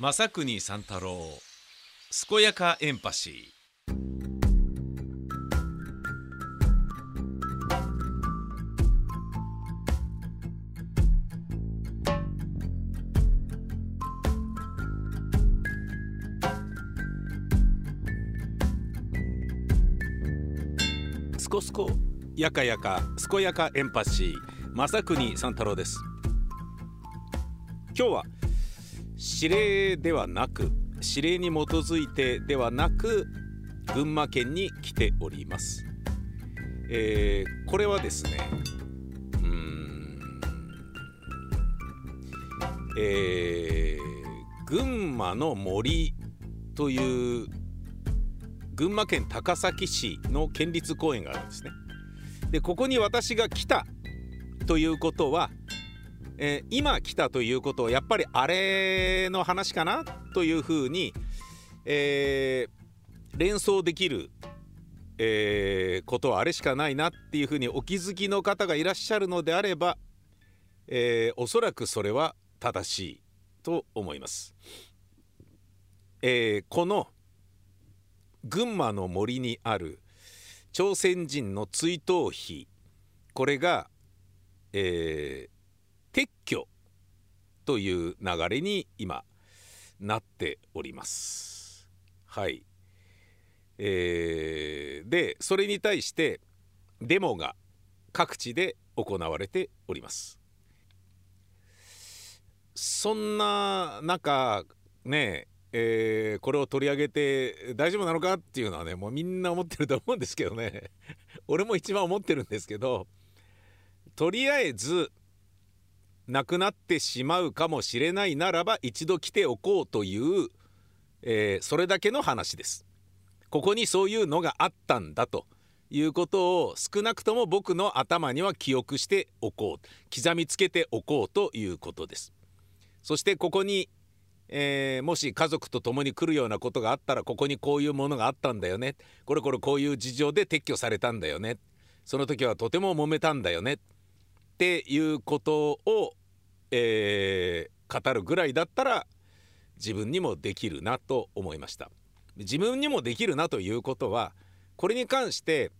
正国三太郎健やかエンパシー。すこすこやかやか健やかエンパシー正国三太郎です。今日は指令ではなく指令に基づいてではなく群馬県に来ております、えーこれはですねうんえー群馬の森という群馬県高崎市の県立公園があるんですね。でここに私が来たということはえー今来たということをやっぱりあれの話かなというふうに、えー連想できる、えーことはあれしかないなっていうふうにお気づきの方がいらっしゃるのであれば、えおそらくそれは正しいと思います。えこの群馬の森にある朝鮮人の追悼碑これが、えー撤去という流れに今なっております。はい、えーでそれに対してデモが各地で行われております。そんな中ねえーこれを取り上げて大丈夫なのかっていうのはねもうみんな思ってると思うんですけどね俺も一番思ってるんですけどとりあえずなくなってしまうかもしれないならば一度来ておこうという、えーそれだけの話です。ここにそういうのがあったんだということを少なくとも僕の頭には記憶しておこう刻みつけておこうということです。そしてここに、えーもし家族と共に来るようなことがあったらここにこういうものがあったんだよねこれこれこういう事情で撤去されたんだよねその時はとても揉めたんだよねっていうことを、えー語るぐらいだったら自分にもできるなと思いました自分にもできるなということはこれに関して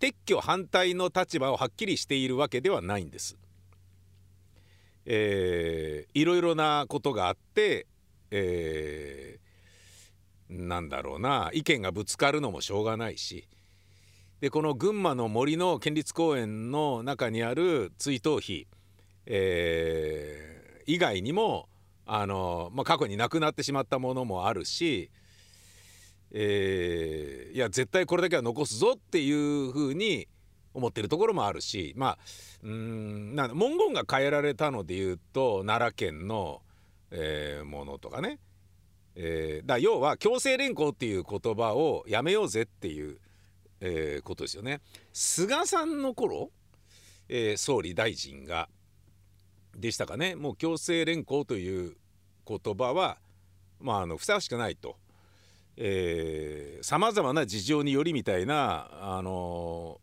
撤去反対の立場をはっきりしているわけではないんです。えーいろいろなことがあって、えーなんだろうな意見がぶつかるのもしょうがないしでこの群馬の森の県立公園の中にある追悼碑、えー以外にもあの、まあ、過去に亡くなってしまったものもあるし、えーいや絶対これだけは残すぞっていうふうに思ってるところもあるしまあうんな文言が変えられたので言うと奈良県の、えーものとかね、えーだ要は強制連行っていう言葉をやめようぜっていう、えーことですよね。菅さんの頃、えー総理大臣がでしたかねもう強制連行という言葉はまああのふさわしくないとさまざまな事情によりみたいなあの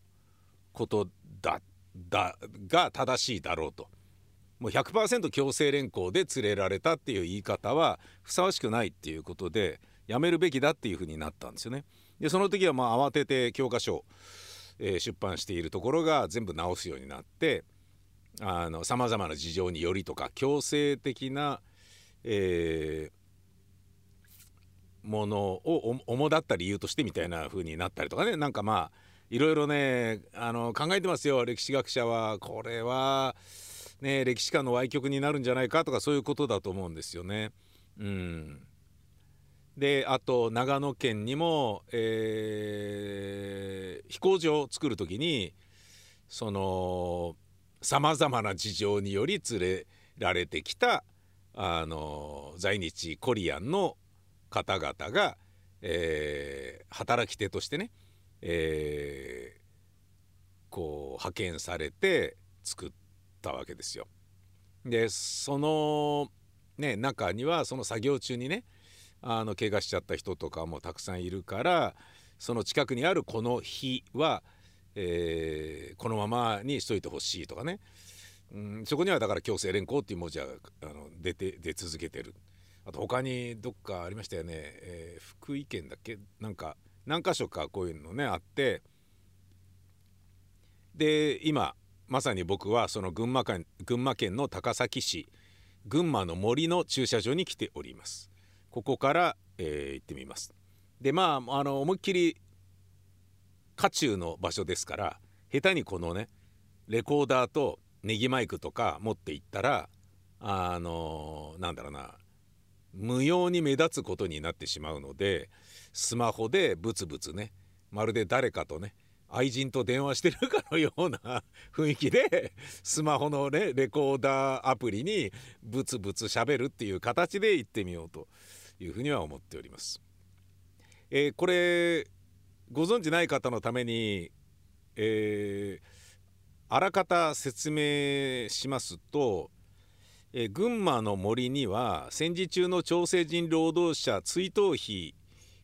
ことだだが正しいだろうともう100%強制連行で連れられたっていう言い方はふさわしくないっていうことでやめるべきだっていうふうになったんですよね。でその時はまあ慌てて教科書、えー出版しているところが全部直すようになってさまざまな事情によりとか強制的な、えーものを主だった理由としてみたいな風になったりとかね。なんかまあいろいろねあの考えてますよ。歴史学者はこれはね歴史観の歪曲になるんじゃないかとかそういうことだと思うんですよね。うん。であと長野県にも、えー飛行場を作る時にそのさまざまな事情により連れられてきたあの在日コリアンの方々が、えー働き手としてね、えーこう派遣されて作ったわけですよ。でそのね中にはその作業中にねあの怪我しちゃった人とかもたくさんいるからその近くにあるこの日は、えーこのままにしといてほしいとかね、うん、そこにはだから強制連行っていう文字はあの出て出続けてる。あと他にどっかありましたよね、えー、福井県だっけ？なんか何か所かこういうのねあって。で今まさに僕はその群馬県群馬県の高崎市群馬の森の駐車場に来ております。ここから、えー、行ってみます。でまああの思いっきり渦中の場所ですから下手にこのねレコーダーとネギマイクとか持っていったらあのなんだろうな無用に目立つことになってしまうのでスマホでブツブツねまるで誰かとね愛人と電話してるかのような 雰囲気でスマホのねレコーダーアプリにブツブツしゃべるっていう形で行ってみようと。いうふうには思っております。えー、これご存知ない方のために、えー、あらかた説明しますと、えー、群馬の森には戦時中の朝鮮人労働者追悼碑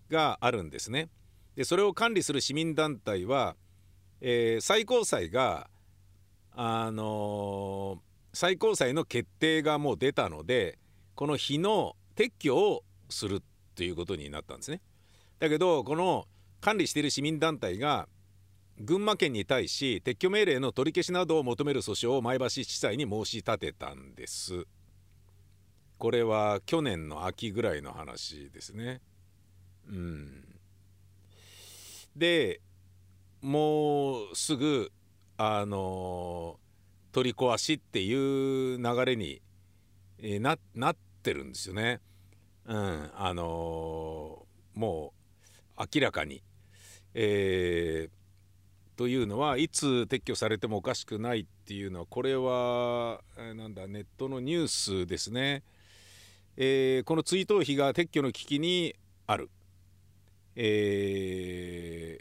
があるんですね。でそれを管理する市民団体は、えー、最高裁があのー、最高裁の決定がもう出たのでこの日の撤去をするということになったんですね。だけどこの管理している市民団体が群馬県に対し撤去命令の取り消しなどを求める訴訟を前橋地裁に申し立てたんです。これは去年の秋ぐらいの話ですね。うん、でもうすぐあの取り壊しっていう流れに、ななってるんですよね。うん、あのもう明らかに、えー、というのはいつ撤去されてもおかしくないっていうのはこれは、え、なんだネットのニュースですね、えー、この追悼碑が撤去の危機にある、え、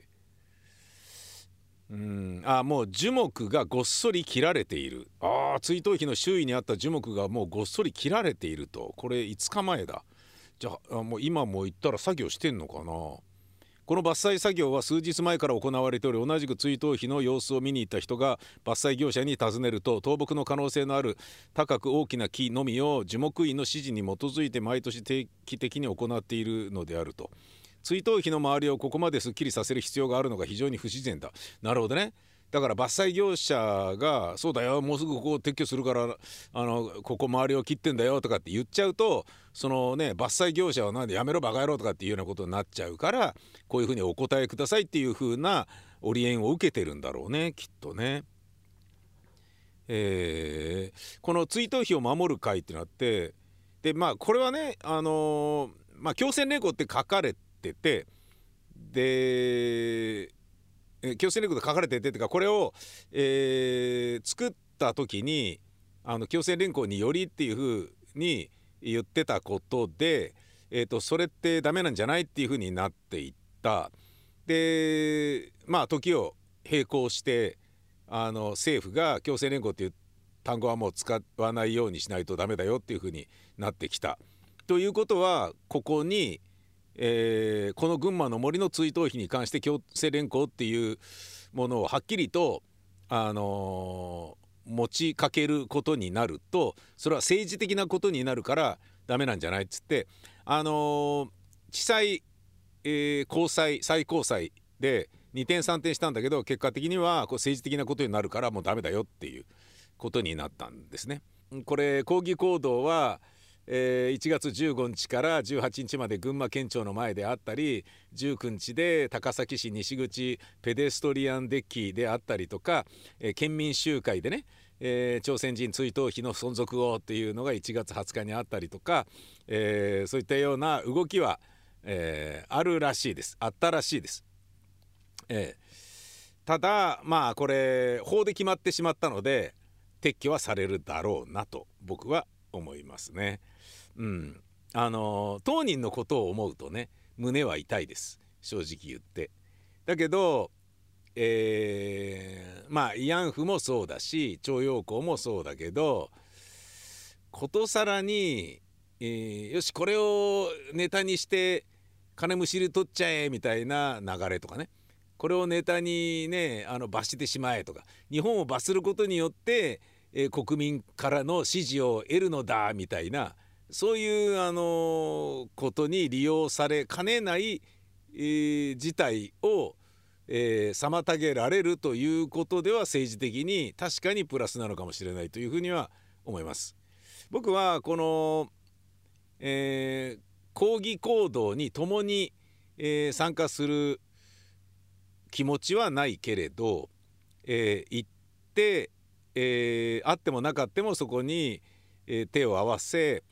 うん。あもう樹木がごっそり切られている。あ追悼碑の周囲にあった樹木がもうごっそり切られていると。これ5日前だ。じゃあもう今も行ったら作業してんのかな？この伐採作業は数日前から行われており同じく追悼碑の様子を見に行った人が伐採業者に尋ねると倒木の可能性のある高く大きな木のみを樹木医の指示に基づいて毎年定期的に行っているのであると。追悼碑の周りをここまですっきりさせる必要があるのが非常に不自然だ。なるほどね。だから伐採業者が「そうだよもうすぐここを撤去するからあのここ周りを切ってんだよ」とかって言っちゃうとそのね伐採業者はなんでやめろバカ野郎とかっていうようなことになっちゃうからこういうふうにお答えくださいっていうふうなオリエンを受けてるんだろうねきっとね。えー、この追悼碑を守る会っていうのがあってでまあこれはねあのー、まあ強制連行って書かれててで強制連行で書かれててっていうかこれを、えー、作った時にあの強制連行によりっていうふうに言ってたことで、えーと、それってダメなんじゃないっていうふうになっていったでまあ時を並行してあの政府が強制連行っていう単語はもう使わないようにしないとダメだよっていうふうになってきた。ということはここにえー、この群馬の森の追悼碑に関して強制連行っていうものをはっきりと、あのー、持ちかけることになるとそれは政治的なことになるからダメなんじゃないっつって、あのー、地裁、え、高裁最高裁で2点3点したんだけど結果的にはこう政治的なことになるからもうダメだよっていうことになったんですね。これ抗議行動はえー、1月15日から18日まで群馬県庁の前であったり19日で高崎市西口ペデストリアンデッキであったりとか、えー、県民集会でねえー、朝鮮人追悼碑の存続をっていうのが1月20日にあったりとか、えー、そういったような動きは、えー、あるらしいですあったらしいです。えー、ただまあこれ法で決まってしまったので撤去はされるだろうなと僕は思いますね。うん、あの当人のことを思うとね胸は痛いです正直言って。だけど、えー、まあ慰安婦もそうだし徴用工もそうだけどことさらに、えー、よしこれをネタにして金むしり取っちゃえみたいな流れとかねこれをネタにねあの罰してしまえとか日本を罰することによって、えー、国民からの支持を得るのだみたいなそういうあのことに利用されかねない、えー、事態を、えー、妨げられるということでは政治的に確かにプラスなのかもしれないというふうには思います。僕はこの、えー、抗議行動に共に、えー、参加する気持ちはないけれど、えー、行って、えー、あってもなかってもそこに、えー、手を合わせ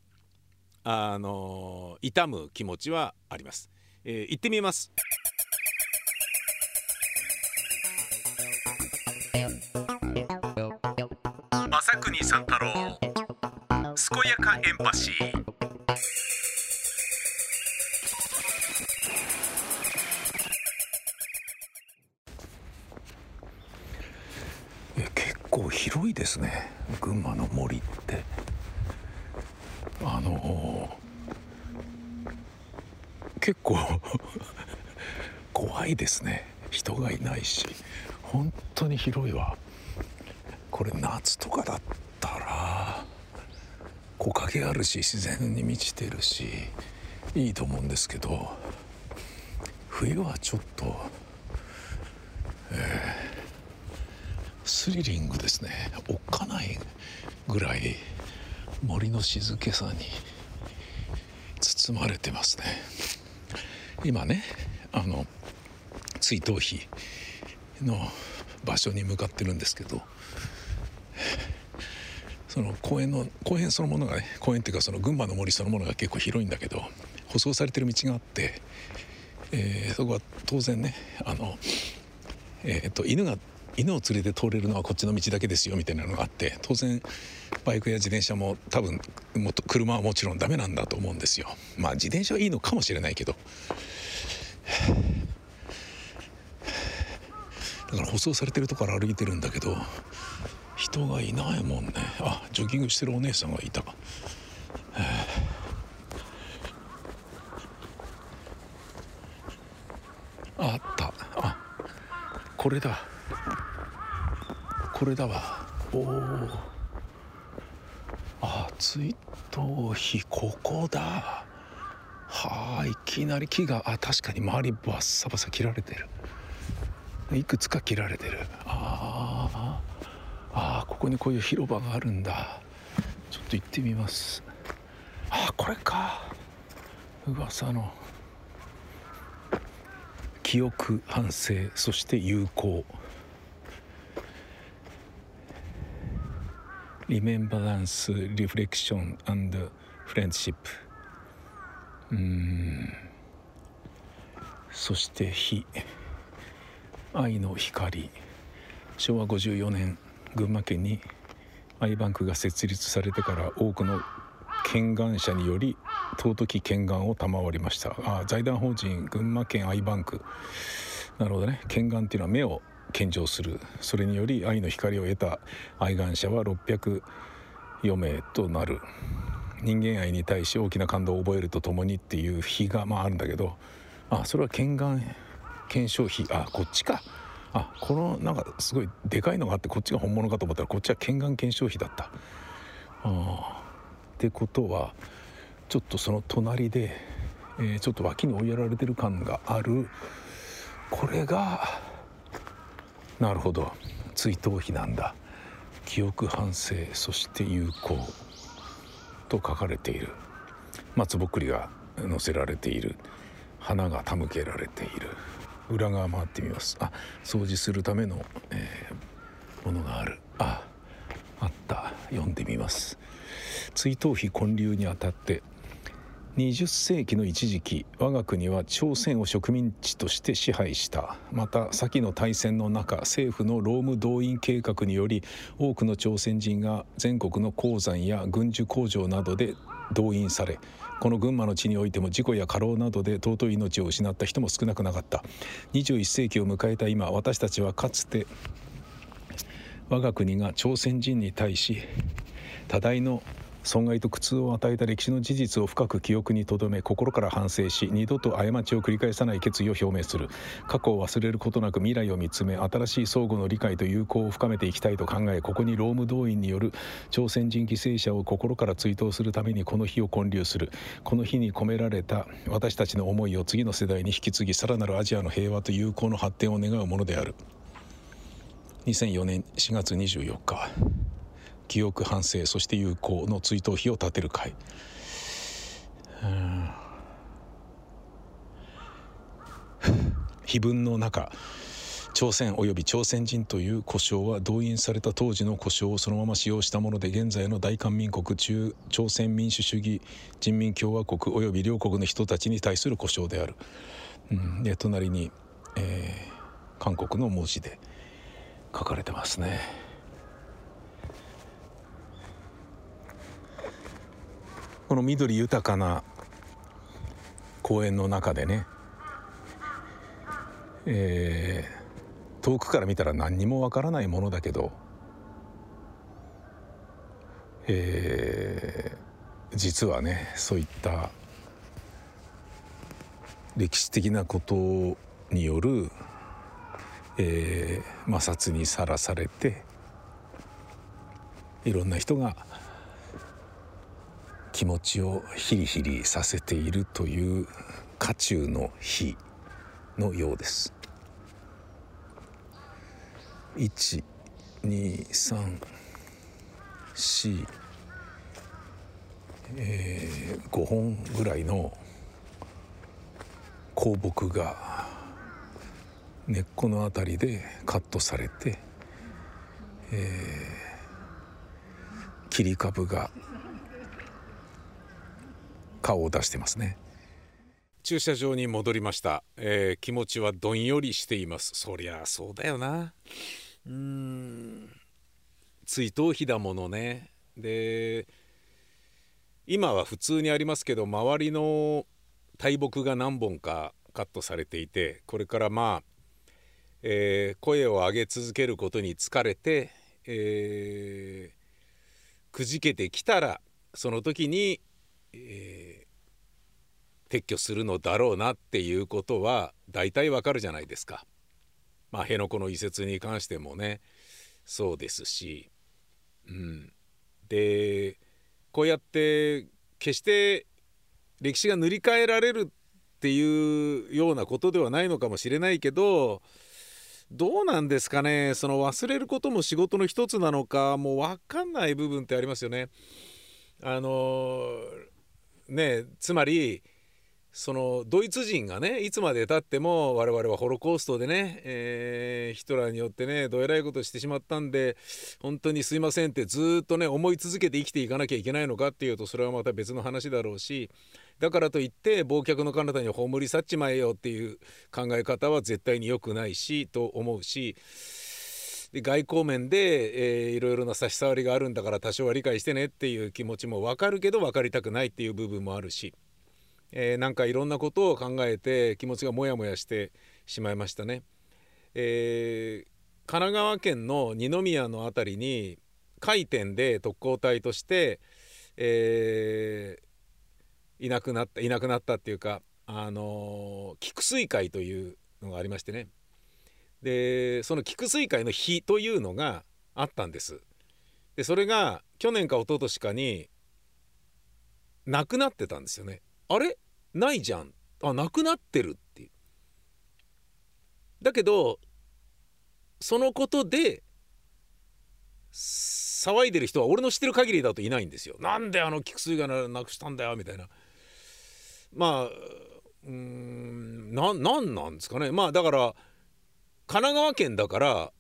あの痛む気持ちはあります、えー、行ってみます。朝国三太郎健やかエンパシー結構広いですね。群馬の森って。あの結構 怖いですね。人がいないし。本当に広いわ。これ夏とかだったら木陰あるし自然に満ちてるしいいと思うんですけど冬はちょっと、えー、スリリングですね。おっかないぐらい森の静けさに包まれてますね。今ねあの追悼碑の場所に向かってるんですけどその公園の公園そのものがね公園っていうかその群馬の森そのものが結構広いんだけど舗装されてる道があって、えー、そこは当然ねあの、えー、っと犬が犬を連れて通れるのはこっちの道だけですよみたいなのがあって当然バイクや自転車も多分もっと車はもちろんダメなんだと思うんですよ。まあ自転車はいいのかもしれないけど。だから舗装されてるとこから歩いてるんだけど人がいないもんね。あジョギングしてるお姉さんがいた。あった。あこれだ。これだわ。おおあ追悼碑ここだ。はあい。きなり木があ確かに周りバッサバサ切られてる。いくつか切られてる。ああここにこういう広場があるんだ。ちょっと行ってみます。あこれか。噂の。記憶反省そして友好 Remembrance, Reflection and Friendship うん。そして火。愛の光。昭和54年群馬県にアイバンクが設立されてから多くの県願者により尊き県願を賜りました。あ財団法人群馬県アイバンク。なるほどね。県願っていうのは目を献上する。それにより愛の光を得た愛願者は604名となる。人間愛に対し大きな感動を覚えるとともにっていう日がまああるんだけどあそれは検願検証費あこっちか。あこのなんかすごいでかいのがあってこっちが本物かと思ったらこっちは検願検証費だった。あってことはちょっとその隣で、えー、ちょっと脇に追いやられてる感がある。これがなるほど。追悼碑なんだ。記憶反省そして友好と書かれている。松ぼっくりが載せられている。花が手向けられている。裏側回ってみます。あ掃除するための、えー、ものがある。ああった。読んでみます。追悼碑建立にあたって20世紀の一時期我が国は朝鮮を植民地として支配した。また先の大戦の中政府の労務動員計画により多くの朝鮮人が全国の鉱山や軍需工場などで動員されこの群馬の地においても事故や過労などで尊い命を失った人も少なくなかった。21世紀を迎えた今私たちはかつて我が国が朝鮮人に対し多大の損害と苦痛を与えた歴史の事実を深く記憶に留め心から反省し二度と過ちを繰り返さない決意を表明する。過去を忘れることなく未来を見つめ新しい相互の理解と友好を深めていきたいと考えここにローム動員による朝鮮人犠牲者を心から追悼するためにこの日を建立する。この日に込められた私たちの思いを次の世代に引き継ぎさらなるアジアの平和と友好の発展を願うものである。2004年4月24日。記憶反省そして友好の追悼碑を立てる会。碑文の中朝鮮及び朝鮮人という呼称は動員された当時の呼称をそのまま使用したもので現在の大韓民国中朝鮮民主主義人民共和国及び両国の人たちに対する呼称である、うん、で隣に、えー、韓国の文字で書かれてますね。この緑豊かな公園の中でね、えー、遠くから見たら何にもわからないものだけど、えー、実はねそういった歴史的なことによる、えー、摩擦にさらされていろんな人が気持ちをヒリヒリさせているという渦中の日のようです。1 2 3 4えー、5本ぐらいの香木が根っこの辺りでカットされて、えー、切り株が顔を出してますね。駐車場に戻りました、えー、気持ちはどんよりしています。そりゃそうだよな。うん。追悼碑だものね。で今は普通にありますけど周りの大木が何本かカットされていてこれからまあ、えー、声を上げ続けることに疲れて、えー、くじけてきたらその時に、えー撤去するのだろうなっていうことは大体わかるじゃないですか。まあ辺野古の移設に関してもねそうですし、うん、でこうやって決して歴史が塗り替えられるっていうようなことではないのかもしれないけどどうなんですかねその忘れることも仕事の一つなのかもう分かんない部分ってありますよね。あのねつまりそのドイツ人がねいつまでたっても我々はホロコーストでね、えー、ヒトラーによってねどえらいことしてしまったんで本当にすいませんってずっとね思い続けて生きていかなきゃいけないのかっていうとそれはまた別の話だろうしだからといって忘却の彼方に葬り去っちまえよっていう考え方は絶対に良くないしと思うし。で外交面で、えー、いろいろな差し障りがあるんだから多少は理解してねっていう気持ちも分かるけど分かりたくないっていう部分もあるしえー、なんかいろんなことを考えて気持ちがモヤモヤしてしまいましたね。えー、神奈川県の二宮の辺りに回転で特攻隊として、えー、いなくなったいなくなったっていうか、あの、菊水会というのがありましてねでその菊水会の日というのがあったんです。でそれが去年か一昨年かになくなってたんですよね。あれ？ないじゃんあなくなってるっていうだけどそのことで騒いでる人は俺の知ってる限りだといないんですよ。なんであの菊水がなくしたんだよみたいな。まあうんななんなんですかねまあだから神奈川県だから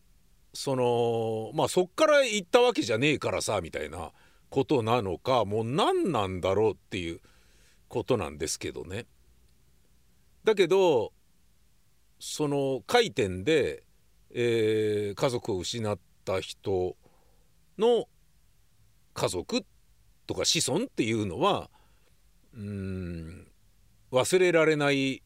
そのまあそっから行ったわけじゃねえからさみたいなことなのかもう何なんだろうっていう。ことなんですけどね。だけどその回転で、えー、家族を失った人の家族とか子孫っていうのはうん忘れられない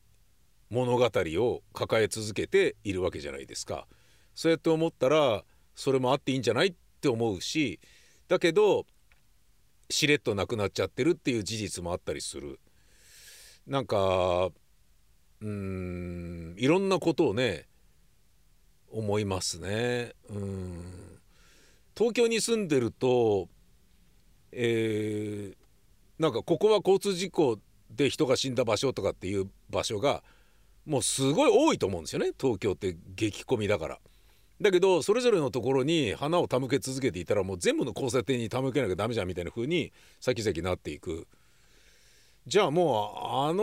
物語を抱え続けているわけじゃないですか。そうやって思ったらそれもあっていいんじゃないって思うしだけどしれっとなくなっちゃってるっていう事実もあったりする。なんかうーんいろんなことをね思いますね。うん。東京に住んでるとえーなんかここは交通事故で人が死んだ場所とかっていう場所がもうすごい多いと思うんですよね東京って激混みだから。だけどそれぞれのところに花を手向け続けていたらもう全部の交差点に手向けなきゃダメじゃんみたいな風に先々なっていく。じゃあもうあの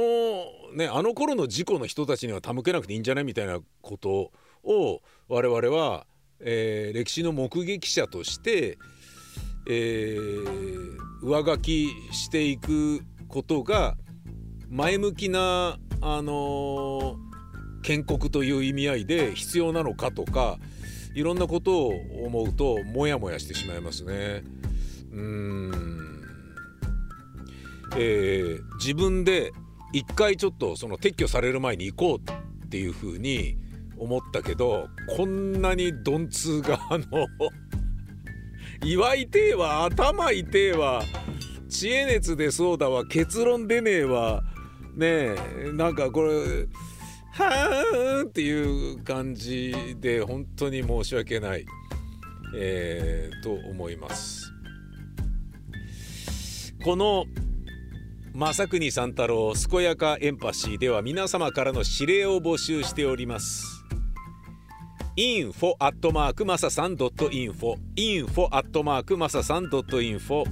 ねあの頃の事故の人たちには手向けなくていいんじゃないみたいなことを我々は、えー歴史の目撃者として、えー上書きしていくことが前向きなあの建国という意味合いで必要なのかとかいろんなことを思うとモヤモヤしてしまいますね。うんえー自分で一回ちょっとその撤去される前に行こうっていうふうに思ったけどこんなに鈍痛があの 祝いてえわ頭痛えわ知恵熱出そうだわ結論出ねえわねえなんかこれはーんっていう感じで本当に申し訳ない、えーと思います。この正国三太郎健やかエンパシーでは皆様からの指令を募集しております。info アットマークマサさん .info info アットマークマサさん .info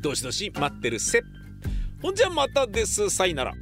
どしどし待ってるせほんじゃまたですさいなら。